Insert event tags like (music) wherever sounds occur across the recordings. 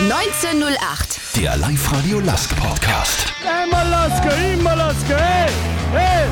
1908. Der Live-Radio Lask Podcast. Einmal Lasker, immer Lasker, hey, hey!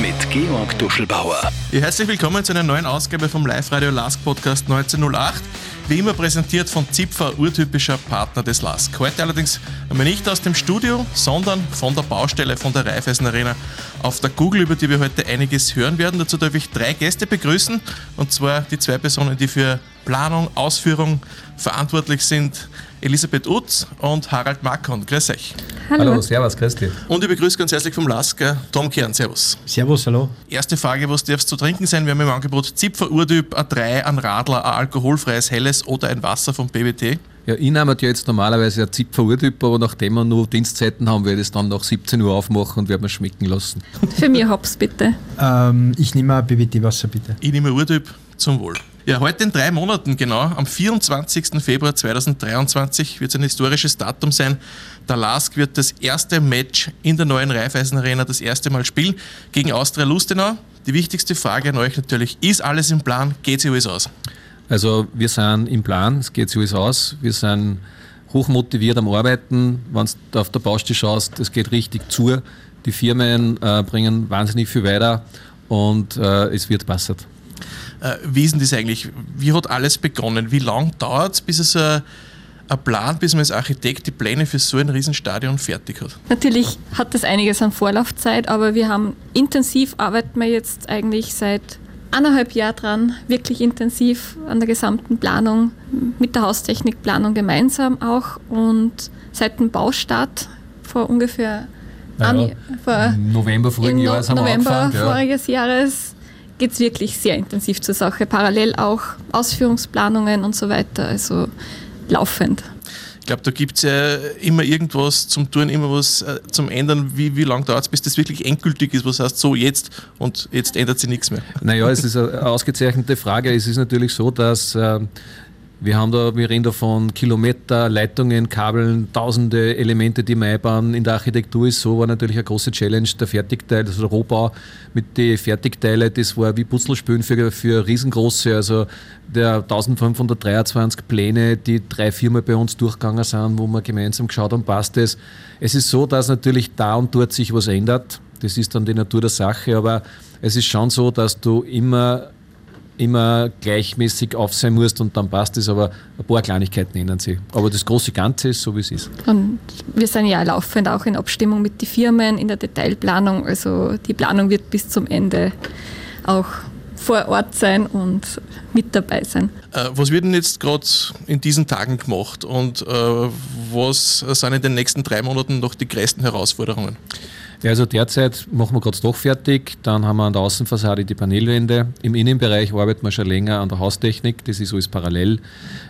Mit Georg Duschelbauer. Ja, herzlich willkommen zu einer neuen Ausgabe vom Live-Radio Lask Podcast 1908. Wie immer präsentiert von Zipfer, urtypischer Partner des Lask. Heute allerdings einmal nicht aus dem Studio, sondern von der Baustelle, von der Raiffeisen Arena auf der Google, über die wir heute einiges hören werden. Dazu darf ich drei Gäste begrüßen, und zwar die zwei Personen, die für Planung, Ausführung verantwortlich sind. Elisabeth Utz und Harald Markon. Grüß euch. Hallo, servus, grüß dich. Und ich begrüße ganz herzlich vom Lasker Tom Kern. Servus. Servus, hallo. Erste Frage, was darf es zu trinken sein? Wir haben im Angebot Zipfer Urtyp, A3, ein Radler, ein alkoholfreies Helles oder ein Wasser vom BWT. Ja, ich nehme ja jetzt normalerweise ein Zipfer Urtyp, aber nachdem wir nur Dienstzeiten haben, werde ich es dann nach 17 Uhr aufmachen und werde mir schmecken lassen. Für mich Hops bitte. Ähm, ich nehme ein BWT-Wasser, bitte. Ich nehme Urtyp zum Wohl. Ja, heute in drei Monaten genau, am 24. Februar 2023 wird es ein historisches Datum sein. Der LASK wird das erste Match in der neuen Raiffeisen Arena das erste Mal spielen gegen Austria Lustenau. Die wichtigste Frage an euch natürlich, ist alles im Plan? Geht sich alles aus? Also wir sind im Plan, es geht alles aus. Wir sind hochmotiviert am Arbeiten. Wenn du auf der Baustelle schaust, es geht richtig zu. Die Firmen äh, bringen wahnsinnig viel weiter und äh, es wird passen. Äh, wie ist denn das eigentlich? Wie hat alles begonnen? Wie lange dauert es, bis es ein, ein Plan, bis man als Architekt die Pläne für so ein Riesenstadion fertig hat? Natürlich hat das einiges an Vorlaufzeit, aber wir haben intensiv arbeiten wir jetzt eigentlich seit eineinhalb Jahren dran, wirklich intensiv an der gesamten Planung, mit der Haustechnikplanung gemeinsam auch und seit dem Baustart vor ungefähr Naja, ein- vor November vorigen Jahres haben wir November angefangen. Ja. voriges Jahres geht es wirklich sehr intensiv zur Sache. Parallel auch Ausführungsplanungen und so weiter, also laufend. Ich glaube, da gibt es ja immer irgendwas zum Tun, immer was äh, zum Ändern. Wie, wie lange dauert es, bis das wirklich endgültig ist? Was heißt so jetzt und jetzt ändert sich nichts mehr? Naja, es ist eine ausgezeichnete Frage. Es ist natürlich so, dass äh, wir haben da, wir reden da von Kilometer, Leitungen, Kabeln, tausende Elemente, die einbauen. In der Architektur ist so, war natürlich eine große Challenge, der Fertigteil, also der Rohbau mit den Fertigteile, das war wie Putzelspülen für, für riesengroße, also der 1523 Pläne, die drei, viermal bei uns durchgegangen sind, wo wir gemeinsam geschaut haben, passt es. Es ist so, dass natürlich da und dort sich was ändert. Das ist dann die Natur der Sache, aber es ist schon so, dass du immer immer gleichmäßig auf sein musst und dann passt es, aber ein paar Kleinigkeiten ändern sich. Aber das große Ganze ist so, wie es ist. Und wir sind ja laufend auch in Abstimmung mit den Firmen, in der Detailplanung. Also die Planung wird bis zum Ende auch vor Ort sein und mit dabei sein. Äh, was wird denn jetzt gerade in diesen Tagen gemacht und äh, was sind in den nächsten drei Monaten noch die größten Herausforderungen? Ja, also derzeit machen wir gerade das Dach fertig, dann haben wir an der Außenfassade die Panelwände. Im Innenbereich arbeiten wir schon länger an der Haustechnik, das ist alles parallel.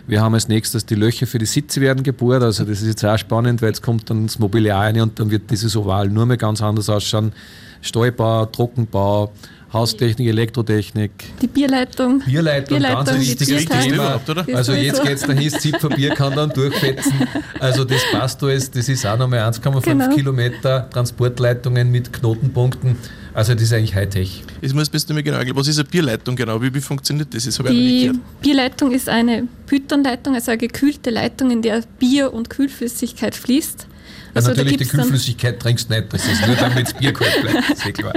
Wir haben als nächstes die Löcher für die Sitze werden gebohrt, also das ist jetzt auch spannend, weil jetzt kommt dann das Mobiliar rein und dann wird dieses Oval nur mehr ganz anders ausschauen. Stallbau, Trockenbau, Haustechnik, Elektrotechnik, Die Bierleitung. Bierleitung, ganz ein die wichtiges. Thema. Also jetzt geht es dahin, das Zipferbier kann dann durchfetzen. Also das passt alles, das ist auch nochmal 1,5 Genau. Kilometer Transportleitungen mit Knotenpunkten. Also das ist eigentlich Hightech. Jetzt muss bist du mir genau erklären, was ist eine Bierleitung genau? Wie, wie funktioniert das? Das habe ich noch nicht Die. Bierleitung ist eine Pythonleitung, also eine gekühlte Leitung, in der Bier und Kühlflüssigkeit fließt. Also natürlich die Kühlflüssigkeit trinkst du nicht, das ist nur damit das Bier kalt bleibt, (laughs) eh klar.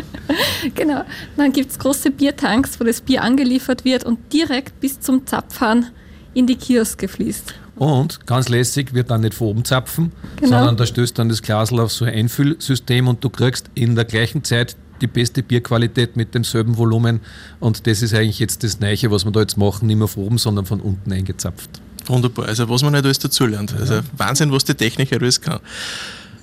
Genau. Dann gibt es große Biertanks, wo das Bier angeliefert wird und direkt bis zum Zapfhahn in die Kioske fließt. Und ganz lässig wird dann nicht von oben zapfen, Genau. sondern da stößt dann das Glasl auf so ein Einfüllsystem und du kriegst in der gleichen Zeit die beste Bierqualität mit demselben Volumen. Und das ist eigentlich jetzt das Neiche, was wir da jetzt machen, nicht mehr von oben, sondern von unten eingezapft. Wunderbar. Also was man nicht alles dazulernt. Also Wahnsinn, was die Technik alles kann.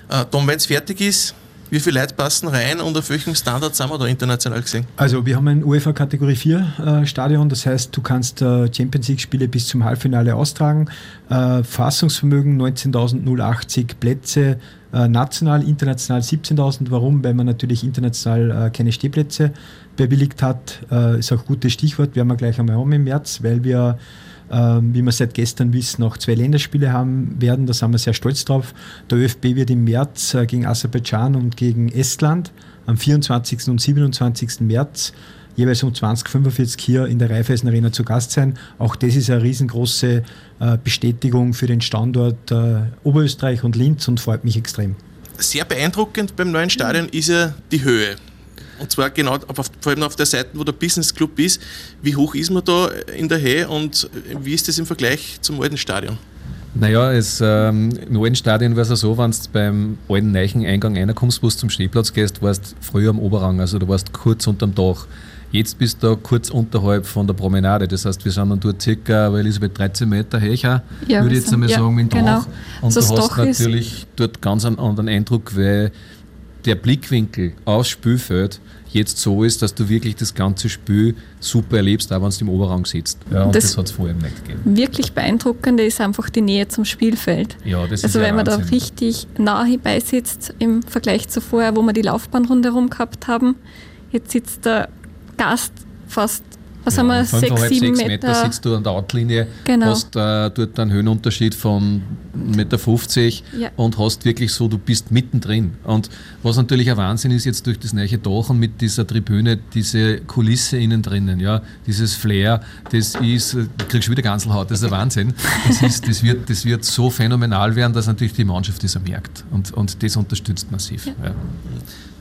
Äh, Tom, wenn es fertig ist, wie viele Leute passen rein und auf welchem Standard sind wir da international gesehen? Also wir haben ein UEFA Kategorie 4 äh, Stadion, das heißt, du kannst äh, Champions League Spiele bis zum Halbfinale austragen. Äh, Fassungsvermögen 19.080 Plätze, äh, national, international 17.000. Warum? Weil man natürlich international äh, keine Stehplätze bewilligt hat. Äh, ist auch ein gutes Stichwort, werden wir gleich einmal haben im März, weil wir wie wir seit gestern wissen, noch zwei Länderspiele haben werden. Da sind wir sehr stolz drauf. Der ÖFB wird im März äh, gegen Aserbaidschan und gegen Estland am 24. und 27. März jeweils um 2045 hier in der Raiffeisen Arena zu Gast sein. Auch das ist eine riesengroße äh, Bestätigung für den Standort äh, Oberösterreich und Linz und freut mich extrem. Sehr beeindruckend beim neuen Stadion ist ja die Höhe. Und zwar genau, auf, vor allem auf der Seite, wo der Business Club ist. Wie hoch ist man da in der Höhe und wie ist das im Vergleich zum alten Stadion? Naja, es, ähm, im alten Stadion war es ja so, wenn du beim alten Neicheneingang einer kommst, wo du zum Stehplatz gehst, warst du früher am Oberrang, also du warst kurz unterm Dach. Jetzt bist du kurz unterhalb von der Promenade. Das heißt, wir sind dann dort circa, weil Elisabeth 13 Meter höher, ja, würde ich jetzt einmal ja, sagen, mit dem genau. Dach. Und also du hast natürlich dort ganz einen anderen Eindruck, weil der Blickwinkel aufs Spielfeld jetzt so ist, dass du wirklich das ganze Spiel super erlebst, auch wenn du im Oberrang sitzt. Ja, und das, das hat es vorher nicht gegeben. Wirklich beeindruckende ist einfach die Nähe zum Spielfeld. Ja, das also ist wenn man Wahnsinn. da richtig nah hierbei sitzt im Vergleich zu vorher, wo wir die Laufbahn rundherum gehabt haben, jetzt sitzt der Gast fast was ja, haben wir, 6, 7 Meter. Meter sitzt du an der Outlinie, genau. hast äh, dort einen Höhenunterschied von 1,50 Meter ja. und hast wirklich so, du bist mittendrin. Und was natürlich ein Wahnsinn ist jetzt durch das neue Dach und mit dieser Tribüne, diese Kulisse innen drinnen, ja, dieses Flair, das ist, du kriegst wieder Ganzelhaut, das ist ein Wahnsinn. Das, ist, das, wird, das wird so phänomenal werden, dass natürlich die Mannschaft das merkt. Und, und das unterstützt massiv. Ja. Ja.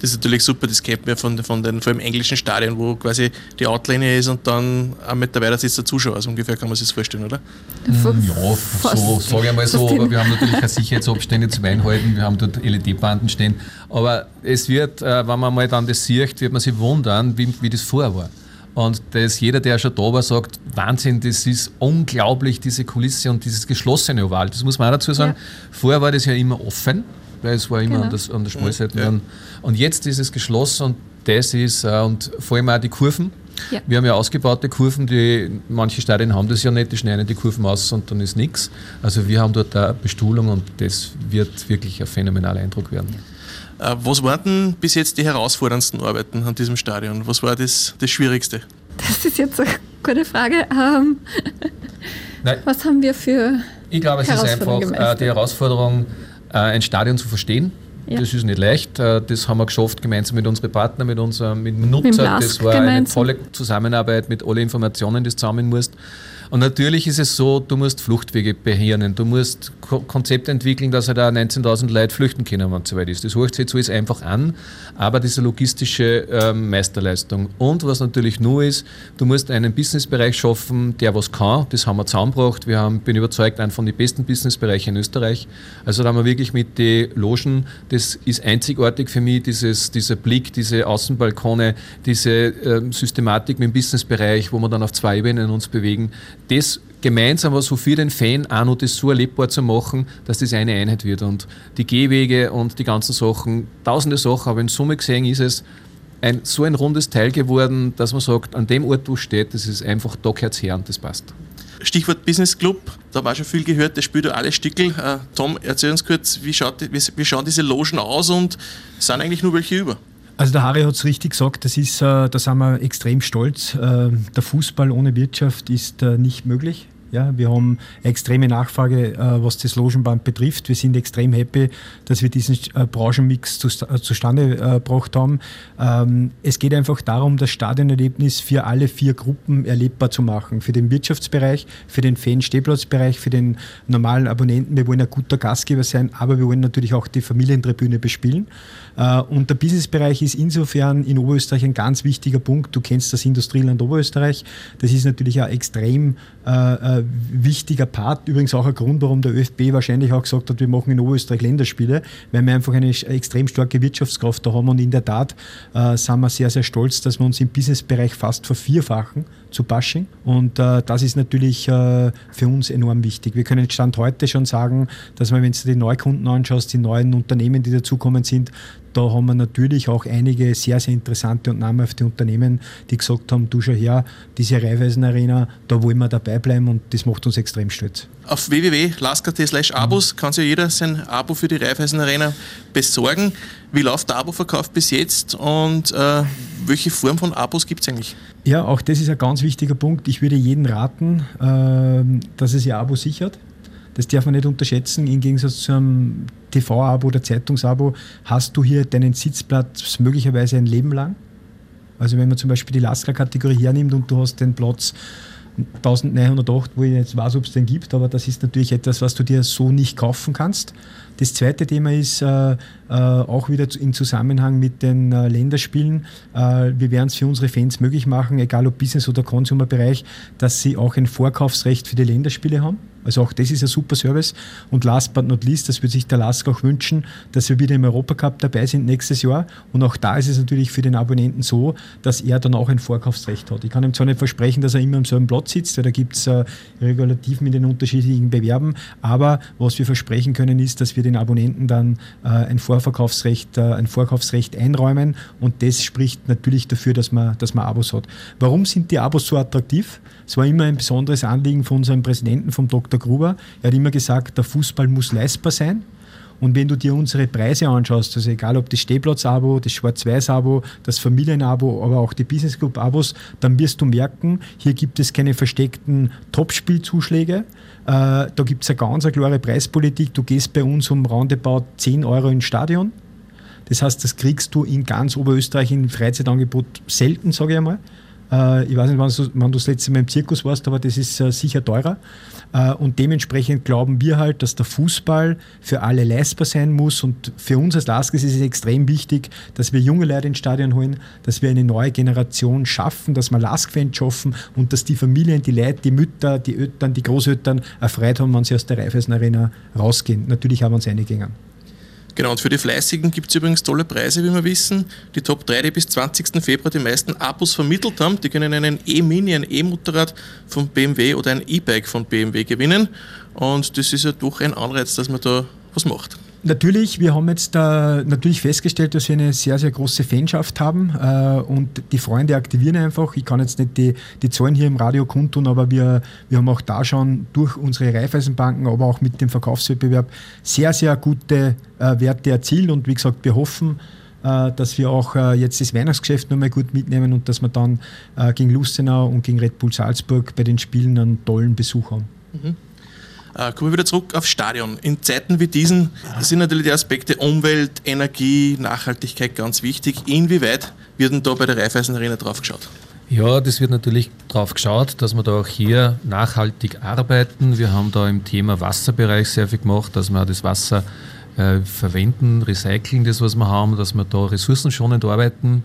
Das ist natürlich super, das kennt man von, von den vor allem englischen Stadien, wo quasi die Outlinie ist und dann ein Meter weiter sitzt der Zuschauer. Also ungefähr kann man sich das vorstellen, oder? Ja, so sage ich mal so, aber wir haben natürlich auch Sicherheitsabstände zum Einhalten, wir haben dort LED-Banden stehen. Aber es wird, äh, wenn man mal dann das sieht, wird man sich wundern, wie, wie das vorher war. Und das, jeder, der schon da war, sagt, Wahnsinn, das ist unglaublich, diese Kulisse und dieses geschlossene Oval. Das muss man auch dazu sagen. Ja. Vorher war das ja immer offen weil es war immer genau. an, das, an der Schmalseite. Ja. Und jetzt ist es geschlossen und das ist, äh, und vor allem auch die Kurven. Ja. Wir haben ja ausgebaute Kurven, die manche Stadien haben das ja nicht, die schneiden die Kurven aus und dann ist nichts. Also wir haben dort eine Bestuhlung und das wird wirklich ein phänomenaler Eindruck werden. Äh, was waren denn bis jetzt die herausforderndsten Arbeiten an diesem Stadion? Was war das, das Schwierigste? Das ist jetzt eine gute Frage. Ähm, was haben wir für Ich glaube, es ist einfach äh, die Herausforderung, äh, ein Stadion zu verstehen. Ja. Das ist nicht leicht. Äh, das haben wir geschafft gemeinsam mit unseren Partnern, mit unserem mit Nutzer. Mit das war gemeinsam. eine tolle Zusammenarbeit mit allen Informationen, die du sammeln musst. Und natürlich ist es so, du musst Fluchtwege behirnen, du musst Konzepte entwickeln, dass er da 19.000 Leute flüchten können, wenn es soweit ist. Das hört sich so ist einfach an, aber diese logistische ähm, Meisterleistung. Und was natürlich nur ist, du musst einen Businessbereich schaffen, der was kann. Das haben wir zusammengebracht. Wir haben, bin überzeugt, einen von den besten Businessbereichen in Österreich. Also da haben wir wirklich mit den Logen, das ist einzigartig für mich, dieses, dieser Blick, diese Außenbalkone, diese ähm, Systematik mit dem Businessbereich, wo wir dann auf zwei Ebenen uns bewegen das gemeinsam was so für den Fan auch noch das so erlebbar zu machen, dass das eine Einheit wird. Und die Gehwege und die ganzen Sachen, tausende Sachen, aber in Summe gesehen ist es ein, so ein rundes Teil geworden, dass man sagt, an dem Ort, wo steht, das ist einfach da gehört her und das passt. Stichwort Business Club, da wir schon viel gehört, das spielt ja alle Stickel. Äh, Tom, erzähl uns kurz, wie, schaut, wie schauen diese Logen aus und sind eigentlich nur welche über? Also der Harry hat es richtig gesagt, das ist, äh, da sind wir extrem stolz. Äh, der Fußball ohne Wirtschaft ist äh, nicht möglich. Ja, wir haben extreme Nachfrage, äh, was das Logenband betrifft. Wir sind extrem happy, dass wir diesen äh, Branchenmix zu, äh, zustande äh, gebracht haben. Ähm, es geht einfach darum, das Stadionerlebnis für alle vier Gruppen erlebbar zu machen. Für den Wirtschaftsbereich, für den Fan-Stehplatzbereich, für den normalen Abonnenten. Wir wollen ein guter Gastgeber sein, aber wir wollen natürlich auch die Familientribüne bespielen. Äh, und der Businessbereich ist insofern in Oberösterreich ein ganz wichtiger Punkt. Du kennst das Industrieland Oberösterreich. Das ist natürlich ein extrem äh, wichtiger Part, übrigens auch ein Grund, warum der ÖFB wahrscheinlich auch gesagt hat, wir machen in Oberösterreich Länderspiele, weil wir einfach eine extrem starke Wirtschaftskraft da haben und in der Tat äh, sind wir sehr, sehr stolz, dass wir uns im Businessbereich fast vervierfachen zu Bashing und äh, das ist natürlich äh, für uns enorm wichtig. Wir können Stand heute schon sagen, dass man, wenn du die Neukunden anschaust, die neuen Unternehmen, die dazukommen sind, da haben wir natürlich auch einige sehr, sehr interessante und namhafte Unternehmen, die gesagt haben, du schau her, diese Raiffeisen Arena, da wollen wir dabei bleiben und das macht uns extrem stolz. Auf www.lask.at slash Abos kann sich jeder sein Abo für die Raiffeisen Arena besorgen. Wie läuft der Abo-Verkauf bis jetzt und äh, welche Form von Abos gibt es eigentlich? Ja, auch das ist ein ganz wichtiger Punkt. Ich würde jedem raten, äh, dass es ihr Abo sichert. Das darf man nicht unterschätzen. Im Gegensatz zu einem TV-Abo oder Zeitungsabo hast du hier deinen Sitzplatz möglicherweise ein Leben lang. Also wenn man zum Beispiel die Lasker-Kategorie hernimmt und du hast den Platz 1908, wo ich jetzt weiß, ob es den gibt, aber das ist natürlich etwas, was du dir so nicht kaufen kannst. Das zweite Thema ist äh, äh, auch wieder im Zusammenhang mit den äh, Länderspielen. Äh, wir werden es für unsere Fans möglich machen, egal ob Business- oder Consumer-Bereich, dass sie auch ein Vorkaufsrecht für die Länderspiele haben. Also auch das ist ein super Service. Und last but not least, das würde sich der Lask auch wünschen, dass wir wieder im Europacup dabei sind nächstes Jahr. Und auch da ist es natürlich für den Abonnenten so, dass er dann auch ein Vorkaufsrecht hat. Ich kann ihm zwar nicht versprechen, dass er immer am selben Platz sitzt, weil da gibt es äh, Regulativen in den unterschiedlichen Bewerben, aber was wir versprechen können, ist, dass wir wir den Abonnenten dann äh, ein Vorverkaufsrecht, äh, ein Vorkaufsrecht einräumen und das spricht natürlich dafür, dass man, dass man Abos hat. Warum sind die Abos so attraktiv? Es war immer ein besonderes Anliegen von unserem Präsidenten, vom Dr. Gruber. Er hat immer gesagt, der Fußball muss leistbar sein. Und wenn du dir unsere Preise anschaust, also egal ob das Stehplatz-Abo, das Schwarz-Weiß-Abo, das Familien-Abo, aber auch die Business Group-Abos, dann wirst du merken, hier gibt es keine versteckten Topspielzuschläge. Äh, da gibt es eine ganz klare Preispolitik. Du gehst bei uns um roundabout 10 Euro ins Stadion. Das heißt, das kriegst du in ganz Oberösterreich im Freizeitangebot selten, sage ich einmal. Äh, ich weiß nicht, wann du, wann du das letzte Mal im Zirkus warst, aber das ist äh, sicher teurer. Äh, und dementsprechend glauben wir halt, dass der Fußball für alle leistbar sein muss. Und für uns als Laskes ist es extrem wichtig, dass wir junge Leute ins Stadion holen, dass wir eine neue Generation schaffen, dass wir Lask-Fans schaffen und dass die Familien, die Leute, die Mütter, die Eltern, die Großeltern erfreut haben, wenn sie aus der Raiffeisen Arena rausgehen. Natürlich haben wir uns reingehen. Genau, und für die Fleißigen gibt es übrigens tolle Preise, wie wir wissen. Die Top 3, die bis 20. Februar die meisten Abos vermittelt haben, die können einen E-Mini, ein E-Motorrad von BMW oder ein E-Bike von BMW gewinnen. Und das ist ja doch ein Anreiz, dass man da was macht. Natürlich, wir haben jetzt äh, natürlich festgestellt, dass wir eine sehr, sehr große Fanschaft haben äh, und die Freunde aktivieren einfach. Ich kann jetzt nicht die, die Zahlen hier im Radio kundtun, aber wir, wir haben auch da schon durch unsere Raiffeisenbanken, aber auch mit dem Verkaufswettbewerb sehr, sehr gute äh, Werte erzielt und wie gesagt, wir hoffen, äh, dass wir auch äh, jetzt das Weihnachtsgeschäft nochmal gut mitnehmen und dass wir dann äh, gegen Lustenau und gegen Red Bull Salzburg bei den Spielen einen tollen Besuch haben. Mhm. Äh, kommen wir wieder zurück aufs Stadion. In Zeiten wie diesen sind natürlich die Aspekte Umwelt, Energie, Nachhaltigkeit ganz wichtig. Inwieweit wird denn da bei der Raiffeisen Arena drauf geschaut? Ja, das wird natürlich drauf geschaut, dass wir da auch hier nachhaltig arbeiten. Wir haben da im Thema Wasserbereich sehr viel gemacht, dass wir das Wasser äh, verwenden, recyceln, das was wir haben, dass wir da ressourcenschonend arbeiten.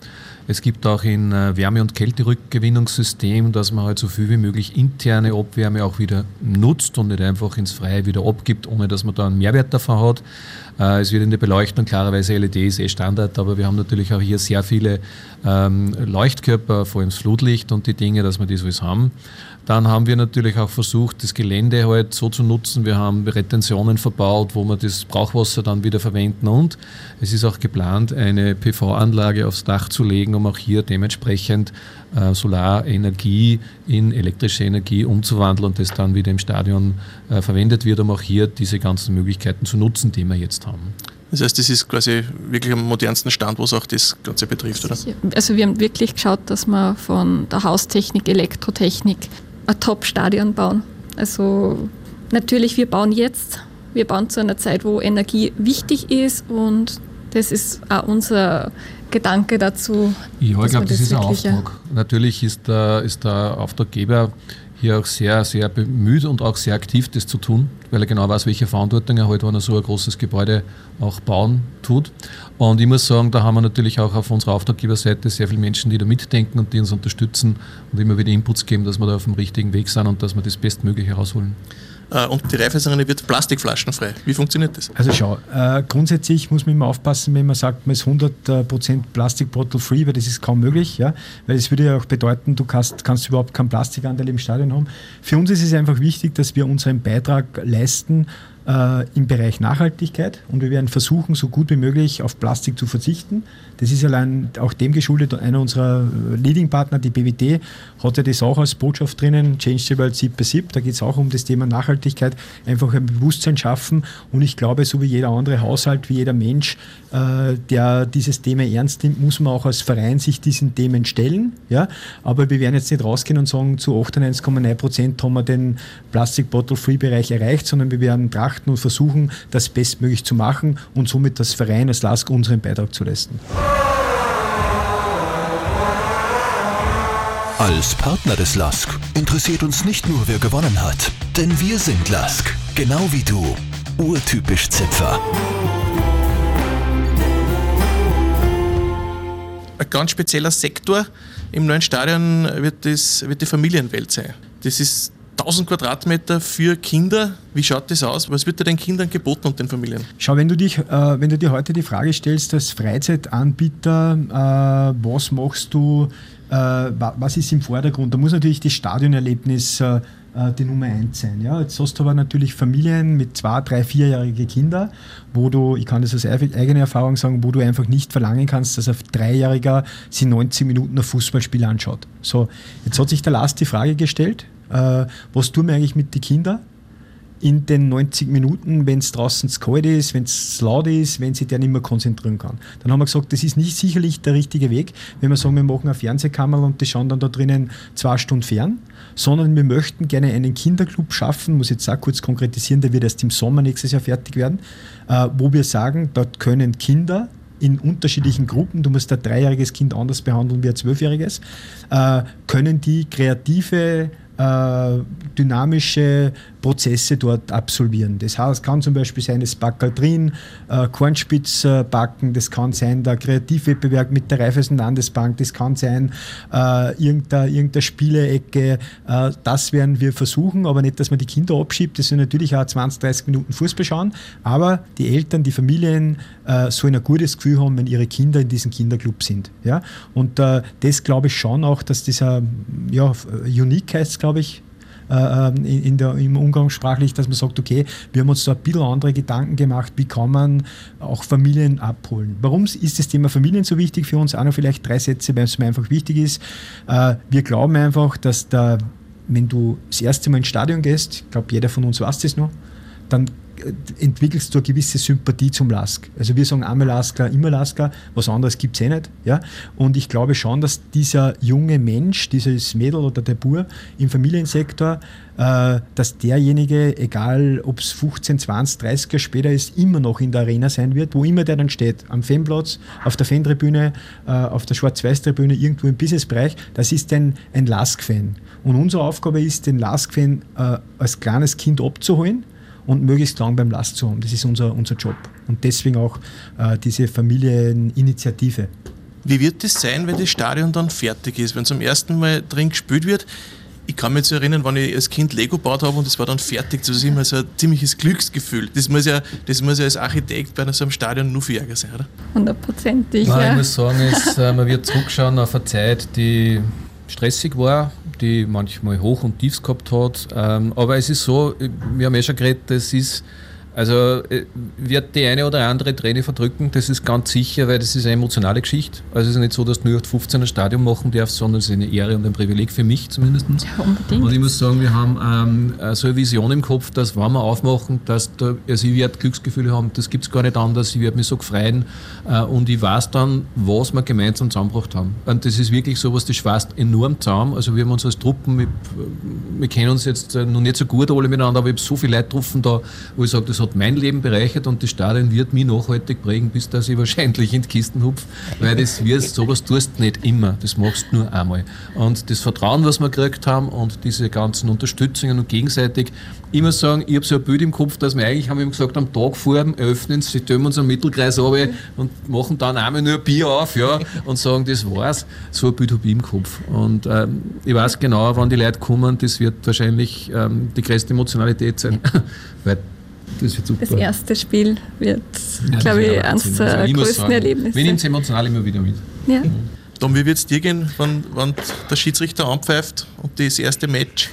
Es gibt auch ein äh, Wärme- und Kälterückgewinnungssystem, dass man halt so viel wie möglich interne Abwärme auch wieder nutzt und nicht einfach ins Freie wieder abgibt, ohne dass man da einen Mehrwert davon hat. Äh, es wird in der Beleuchtung klarerweise LED ist eh Standard, aber wir haben natürlich auch hier sehr viele ähm, Leuchtkörper, vor allem das Flutlicht und die Dinge, dass wir das alles haben. Dann haben wir natürlich auch versucht, das Gelände halt so zu nutzen. Wir haben Retentionen verbaut, wo wir das Brauchwasser dann wieder verwenden und es ist auch geplant, eine PV-Anlage aufs Dach zu legen, um auch hier dementsprechend äh, Solarenergie in elektrische Energie umzuwandeln und das dann wieder im Stadion äh, verwendet wird, um auch hier diese ganzen Möglichkeiten zu nutzen, die wir jetzt haben. Das heißt, das ist quasi wirklich am modernsten Stand, was auch das Ganze betrifft, oder? Also wir haben wirklich geschaut, dass wir von der Haustechnik, Elektrotechnik ein Top-Stadion bauen. Also natürlich, wir bauen jetzt, wir bauen zu einer Zeit, wo Energie wichtig ist und das ist auch unser Gedanke dazu. Ja, ich glaube, das, das ist ein Auftrag. Natürlich ist der, ist der Auftraggeber hier auch sehr, sehr bemüht und auch sehr aktiv, das zu tun, weil er genau weiß, welche Verantwortung er hat, wenn er so ein großes Gebäude auch bauen tut. Und ich muss sagen, da haben wir natürlich auch auf unserer Auftraggeberseite sehr viele Menschen, die da mitdenken und die uns unterstützen und immer wieder Inputs geben, dass wir da auf dem richtigen Weg sind und dass wir das Bestmögliche herausholen. Äh, und die Reifeisenrinne wird plastikflaschenfrei. Wie funktioniert das? Also schau, äh, grundsätzlich muss man immer aufpassen, wenn man sagt, man ist 100% Plastic Bottle Free, weil das ist kaum möglich, ja? weil das würde ja auch bedeuten, du kannst, kannst überhaupt keinen Plastikanteil im Stadion haben. Für uns ist es einfach wichtig, dass wir unseren Beitrag leisten, äh, im Bereich Nachhaltigkeit und wir werden versuchen, so gut wie möglich auf Plastik zu verzichten. Das ist allein auch dem geschuldet. Einer unserer äh, Leading-Partner, die BWT, hat ja das auch als Botschaft drinnen, Change the World Sip by Sip. Da geht es auch um das Thema Nachhaltigkeit, einfach ein Bewusstsein schaffen. Und ich glaube, so wie jeder andere Haushalt, wie jeder Mensch, äh, der dieses Thema ernst nimmt, muss man auch als Verein sich diesen Themen stellen. Ja? Aber wir werden jetzt nicht rausgehen und sagen, zu 98,9 Prozent haben wir den Plastic-Bottle-Free-Bereich erreicht, sondern wir werden trachten und versuchen, das bestmöglich zu machen und somit das Verein als LASK unseren Beitrag zu leisten. Als Partner des LASK interessiert uns nicht nur, wer gewonnen hat, denn wir sind LASK, genau wie du. Urtypisch Zipfer. Ein ganz spezieller Sektor im neuen Stadion wird, das, wird die Familienwelt sein. Das ist 1000 Quadratmeter für Kinder. Wie schaut das aus? Was wird da den Kindern geboten und den Familien? Schau, wenn du, dich, äh, wenn du dir heute die Frage stellst, als Freizeitanbieter, äh, was machst du, äh, was ist im Vordergrund? Da muss natürlich das Stadionerlebnis äh, äh, die Nummer eins sein. Ja? Jetzt hast du aber natürlich Familien mit zwei, drei, vierjährige Kinder, wo du, ich kann das aus eigener Erfahrung sagen, wo du einfach nicht verlangen kannst, dass ein Dreijähriger sich 90 Minuten ein Fußballspiel anschaut. So, jetzt hat sich der Last die Frage gestellt, äh, was tun wir eigentlich mit den Kindern? in den 90 Minuten, wenn es draußen zu kalt ist, wenn es laut ist, wenn sich der nicht mehr konzentrieren kann. Dann haben wir gesagt, das ist nicht sicherlich der richtige Weg, wenn wir sagen, wir machen eine Fernsehkamera und die schauen dann da drinnen zwei Stunden fern, sondern wir möchten gerne einen Kinderclub schaffen, muss jetzt auch kurz konkretisieren, der wird erst im Sommer nächstes Jahr fertig werden, äh, wo wir sagen, dort können Kinder in unterschiedlichen Gruppen, du musst ein dreijähriges Kind anders behandeln wie ein zwölfjähriges, äh, können die kreative äh, dynamische Prozesse dort absolvieren. Das heißt, kann zum Beispiel sein, das Backerl drin, äh, Kornspitz äh, backen, das kann sein der Kreativwettbewerb mit der Raiffeisen Landesbank, das kann sein äh, irgendeine, irgendeine Spielecke. Äh, das werden wir versuchen, aber nicht, dass man die Kinder abschiebt. Das sind natürlich auch 20, 30 Minuten Fußball schauen, aber die Eltern, die Familien äh, sollen ein gutes Gefühl haben, wenn ihre Kinder in diesem Kinderclub sind. Ja? Und äh, das glaube ich schon auch, dass dieser ja, Unique heißt, glaube ich, äh, ähm, in der, im Umgangssprachlich, dass man sagt, okay, wir haben uns da ein bisschen andere Gedanken gemacht, wie kann man auch Familien abholen. Warum ist das Thema Familien so wichtig für uns? Auch noch vielleicht drei Sätze, weil es mir einfach wichtig ist. Äh, wir glauben einfach, dass der, wenn du das erste Mal ins Stadion gehst, ich glaube, jeder von uns weiß das noch, dann entwickelst du eine gewisse Sympathie zum Lask. Also wir sagen einmal Lasker, immer Lasker, was anderes gibt es eh nicht. Ja? Und ich glaube schon, dass dieser junge Mensch, dieses Mädel oder der Bur im Familiensektor, äh, dass derjenige, egal ob es 15, 20, 30 Jahre später ist, immer noch in der Arena sein wird, wo immer der dann steht. Am Fanplatz, auf der Fantribüne, äh, auf der Schwarz-Weiß-Tribüne, irgendwo im Businessbereich. Das ist ein, ein Lask-Fan. Und unsere Aufgabe ist, den Lask-Fan äh, als kleines Kind abzuholen und möglichst lang beim Last zu haben. Das ist unser, unser Job. Und deswegen auch äh, diese Familieninitiative. Wie wird es sein, wenn das Stadion dann fertig ist, wenn zum ersten Mal drin gespielt wird? Ich kann mich so erinnern, wenn ich als Kind Lego gebaut habe und es war dann fertig, das ist immer so ein ziemliches Glücksgefühl. Das muss ja, das muss ja als Architekt bei so einem Stadion nur viel Ärger sein, oder? Hundertprozentig. Nein, ja. ich muss sagen, es, äh, man wird zurückschauen auf eine Zeit, die stressig war, die manchmal Hoch- und Tiefs gehabt hat. Ähm, aber es ist so, wir haben eh schon geredet, das ist also äh, wird die eine oder andere Träne verdrücken, das ist ganz sicher, weil das ist eine emotionale Geschichte. Also es ist nicht so, dass du nur 15 ein Stadion machen darfst, sondern es ist eine Ehre und ein Privileg für mich zumindest. Ja, unbedingt. Und ich muss sagen, wir haben ähm, so eine Vision im Kopf, dass wenn wir aufmachen, dass da, also ich werde Glücksgefühle haben, das gibt es gar nicht anders, ich werde mich so freuen äh, und ich weiß dann, was wir gemeinsam zusammengebracht haben. Und das ist wirklich so was, das schweißt enorm zusammen. Also wir haben uns als Truppen, wir, wir kennen uns jetzt äh, noch nicht so gut alle miteinander, aber ich habe so viele Leute getroffen da, wo ich sage, das hat hat mein Leben bereichert und das Stadion wird mich nachhaltig prägen, bis dass ich wahrscheinlich in die Kisten hupf, weil das wirst, sowas tust du nicht immer, das machst du nur einmal. Und das Vertrauen, was wir gekriegt haben und diese ganzen Unterstützungen und gegenseitig, muss sagen, ich habe so ein Bild im Kopf, dass wir eigentlich, haben wir gesagt, am Tag vor dem Eröffnen, sie tun uns einen Mittelkreis ab und machen dann einmal nur ein Bier auf ja, und sagen, das war's. So ein Bild habe ich im Kopf. Und ähm, ich weiß genau, wann die Leute kommen, das wird wahrscheinlich ähm, die größte Emotionalität sein. (laughs) weil das wird super. Das erste Spiel wird, ja, glaube ich, eines der also größten sagen, Erlebnisse. Wir nehmen es emotional immer wieder mit. Ja. Tom, wie wird es dir gehen, wenn, wenn der Schiedsrichter anpfeift und das erste Match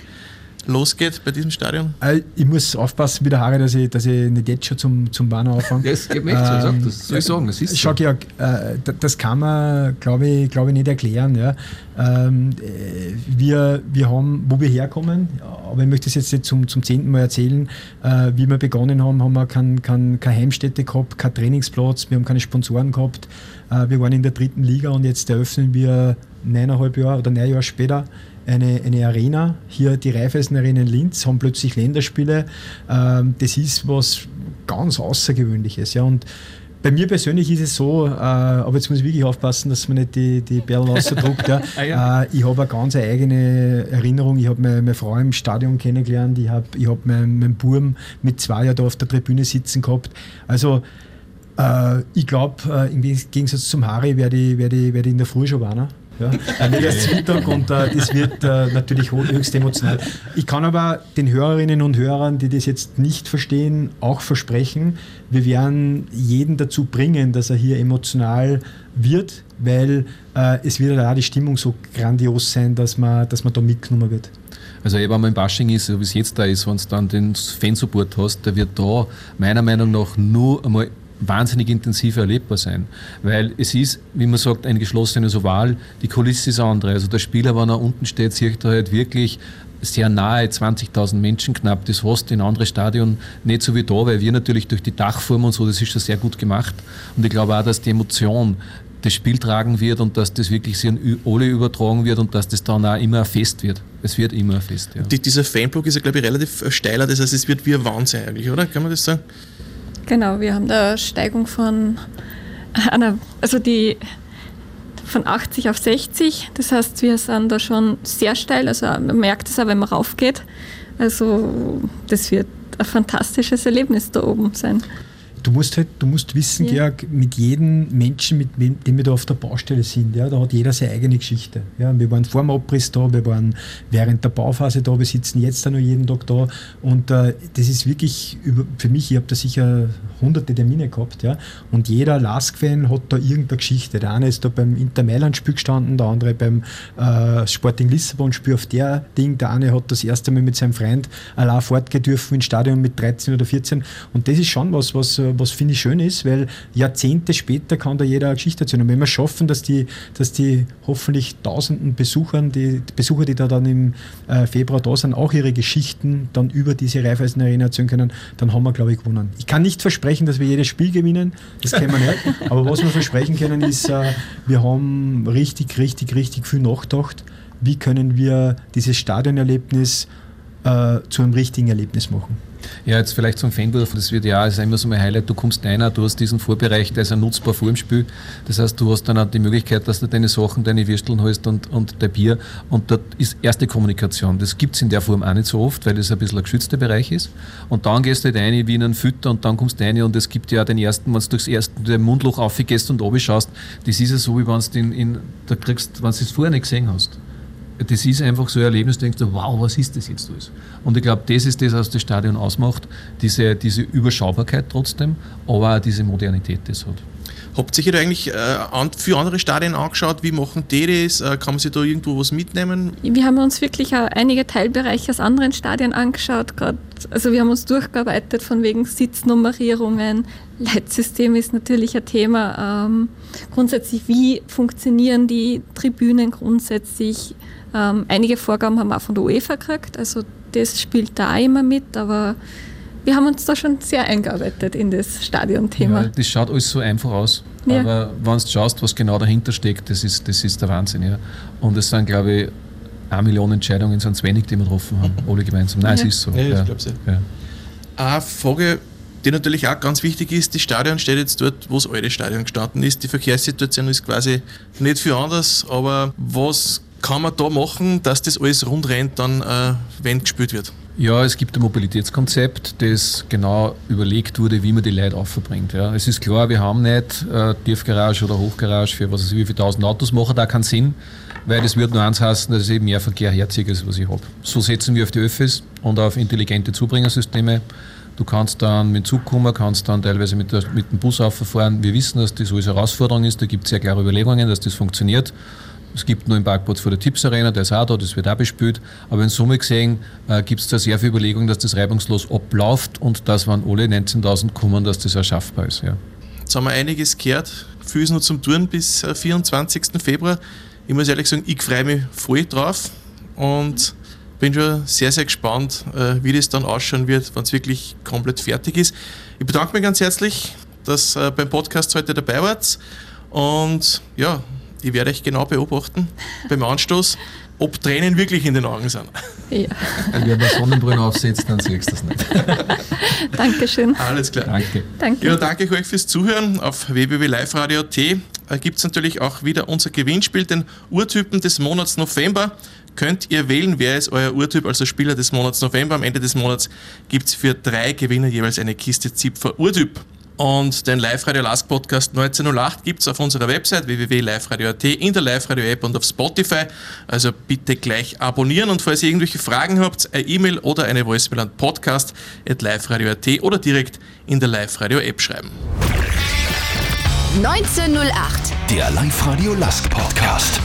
losgeht bei diesem Stadion? Äh, ich muss aufpassen wie der Haare, dass ich, dass ich nicht jetzt schon zum, zum Banner anfange. Das geht nicht so, ähm, das soll ich sagen, das ist Schau, so. Georg, äh, das kann man, glaube ich, glaub ich, nicht erklären. Ja. Ähm, äh, wir, wir haben, wo wir herkommen, aber ich möchte es jetzt nicht zum, zum zehnten Mal erzählen, äh, wie wir begonnen haben, haben wir keine kein, kein Heimstätte gehabt, keinen Trainingsplatz, wir haben keine Sponsoren gehabt, äh, wir waren in der dritten Liga und jetzt eröffnen wir neuneinhalb Jahre oder neun Jahre später eine, eine Arena, hier die Raiffeisen Arena in Linz, haben plötzlich Länderspiele. Ähm, das ist was ganz Außergewöhnliches. Ja, und bei mir persönlich ist es so, äh, aber jetzt muss ich wirklich aufpassen, dass man nicht die, die Perlen ausdruckt. ja. (laughs) ah, ja. äh, ich habe eine ganz eigene Erinnerung. Ich habe meine, meine, Frau im Stadion kennengelernt. Ich habe ich hab meinen, meinen Burm mit zwei Jahren da auf der Tribüne sitzen gehabt. Also äh, ich glaube, äh, im Gegensatz zum Harry werde ich, werd ich, werd ich in der Früh schon warnen. Ja, erst Mittag und äh, das wird äh, natürlich höchst emotional. Ich kann aber den Hörerinnen und Hörern, die das jetzt nicht verstehen, auch versprechen, wir werden jeden dazu bringen, dass er hier emotional wird, weil äh, es wird auch die Stimmung so grandios sein, dass man, dass man da mitgenommen wird. Also wenn man im Bashing ist, so wie es jetzt da ist, wenn du dann den Fansupport hast, der wird da meiner Meinung nach nur einmal wahnsinnig intensiv erlebbar sein. Weil es ist, wie man sagt, ein geschlossenes Oval, die Kulisse ist andere. Also der Spieler, wenn er unten steht, sieht er halt wirklich sehr nahe, 20.000 Menschen knapp. Das hast in anderen Stadien nicht so wie da, weil wir natürlich durch die Dachform und so, das ist schon sehr gut gemacht. Und ich glaube auch, dass die Emotion das Spiel tragen wird und dass das wirklich sehr an alle übertragen wird und dass das dann auch immer Fest wird. Es wird immer Fest, ja. Die, dieser Fanblock ist ja, glaube ich, relativ steiler, das heißt, es wird wie ein Wahnsinn eigentlich, oder? Kann man das sagen? Genau, wir haben da Steigung von (laughs) einer, also die von 80 auf 60. Das heißt, wir sind da schon sehr steil. Also man merkt es auch, wenn man raufgeht. Also das wird ein fantastisches Erlebnis da oben sein du musst halt, du musst wissen, ja. Georg, mit jedem Menschen, mit dem wir da auf der Baustelle sind, ja, da hat jeder seine eigene Geschichte. Ja, wir waren vor dem Abriss da, wir waren während der Bauphase da, wir sitzen jetzt da noch jeden Tag da und äh, das ist wirklich über, für mich, ich habe da sicher hunderte Termine gehabt, ja, und jeder Lask-Fan hat da irgendeine Geschichte. Der eine ist da beim Inter Mailand-Spiel gestanden, der andere beim äh, Sporting Lissabon-Spiel auf der Ding, der eine hat das erste Mal mit seinem Freund allein fortgehen dürfen ins Stadion mit 13 oder 14 und das ist schon was, was äh, was finde ich schön ist, weil Jahrzehnte später kann da jeder eine Geschichte erzählen. Und wenn wir schaffen, dass die, dass die hoffentlich tausenden Besuchern, die Besucher, die da dann im äh, Februar da sind, auch ihre Geschichten dann über diese Raiffeisen Arena erzählen können, dann haben wir, glaube ich, gewonnen. Ich kann nicht versprechen, dass wir jedes Spiel gewinnen, das kennen wir nicht. (laughs) Aber was wir versprechen können, ist, äh, wir haben richtig, richtig, richtig viel nachgedacht. Wie können wir dieses Stadionerlebnis äh, zu einem richtigen Erlebnis machen? Ja, jetzt vielleicht zum Fanwurf, das wird ja ist immer so mein Highlight, du kommst rein, du hast diesen Vorbereich, der ist ja nutzbar vor dem Spiel. Das heißt, du hast dann auch die Möglichkeit, dass du deine Sachen, deine Würsteln holst und, und dein Bier. Und dort ist erste Kommunikation. Das gibt es in der Form auch nicht so oft, weil das ein bisschen ein geschützter Bereich ist. Und dann gehst du halt rein wie in einen Fütter und dann kommst du rein und es gibt ja den ersten, wenn du durchs erste Mundloch aufgehst und schaust, das ist ja so, wie wenn du es vorher nicht gesehen hast das ist einfach so ein Erlebnis, du denkst, wow, was ist das jetzt alles? Und ich glaube, das ist das, was das Stadion ausmacht, diese, diese Überschaubarkeit trotzdem, aber auch diese Modernität, die es hat. Habt ihr euch da eigentlich äh, für andere Stadien angeschaut? Wie machen die das? Äh, kann man sich da irgendwo was mitnehmen? Wir haben uns wirklich auch einige Teilbereiche aus anderen Stadien angeschaut. Grad, also wir haben uns durchgearbeitet von wegen Sitznummerierungen. Leitsystem ist natürlich ein Thema. Ähm, grundsätzlich, wie funktionieren die Tribünen grundsätzlich? Ähm, einige Vorgaben haben wir auch von der UEFA gekriegt, also das spielt da auch immer mit, aber wir haben uns da schon sehr eingearbeitet in das Stadionthema. Ja, das schaut alles so einfach aus. Ja. Aber wenn du schaust, was genau dahinter steckt, das ist, das ist der Wahnsinn. Ja. Und es sind, glaube ich, eine Million Entscheidungen sind es wenig, die wir getroffen haben, alle gemeinsam. Nein, ja. es ist so. Ja, ja. ich glaube es ja. Eine Frage, die natürlich auch ganz wichtig ist, das Stadion steht jetzt dort, wo das alte Stadion gestanden ist. Die Verkehrssituation ist quasi nicht viel anders, aber was kann man da machen, dass das alles rund rennt, dann, äh, wenn gespielt wird? Ja, es gibt ein Mobilitätskonzept, das genau überlegt wurde, wie man die Leute aufverbringt. Ja. Es ist klar, wir haben nicht äh, Tiefgarage oder Hochgarage für was weiß ich, wie viele tausend Autos machen, da keinen Sinn, weil das wird nur eins heißen, dass ich mehr Verkehr herziehe, als was ich habe. So setzen wir auf die Öffis und auf intelligente Zubringersysteme. Du kannst dann mit dem Zug kommen, kannst dann teilweise mit, der, mit dem Bus auffahren. Wir wissen, dass das alles Herausforderung ist, da gibt es sehr klare Überlegungen, dass das funktioniert. Es gibt nur einen Parkplatz vor der Tipps Arena, der ist auch da, das wird auch bespielt. Aber in Summe gesehen äh, gibt es da sehr viel Überlegung, dass das reibungslos abläuft und dass, wenn alle 19.000 kommen, dass das auch schaffbar ist. Ja. Jetzt haben wir einiges gehört. Viel ist noch zum Touren bis 24. Äh, Februar. Ich muss ehrlich sagen, ich freue mich voll drauf und bin schon sehr, sehr gespannt, äh, wie das dann ausschauen wird, wenn es wirklich komplett fertig ist. Ich bedanke mich ganz herzlich, dass ihr äh, beim Podcast heute dabei wart. Und ja, ich werde euch genau beobachten (laughs) beim Anstoß, ob Tränen wirklich in den Augen sind. Ja. (laughs) Wenn eine Sonnenbrille aufsetzt, dann siehst du das nicht. Dankeschön. Alles klar. Danke. Danke. Ja, danke euch fürs Zuhören. Auf www.liveradio.at gibt es natürlich auch wieder unser Gewinnspiel, den Urtypen des Monats November. Könnt ihr wählen, wer ist euer Urtyp, also Spieler des Monats November. Am Ende des Monats gibt es für drei Gewinner jeweils eine Kiste Zipfer Urtyp. Und den Live-Radio Lask Podcast 1908 gibt es auf unserer Website www.liveradio.at, in der Live-Radio-App und auf Spotify. Also bitte gleich abonnieren und falls ihr irgendwelche Fragen habt, eine E-Mail oder eine Voicemail an podcast.liveradio.at oder direkt in der Live-Radio-App schreiben. 1908. Der Live-Radio Lask Podcast.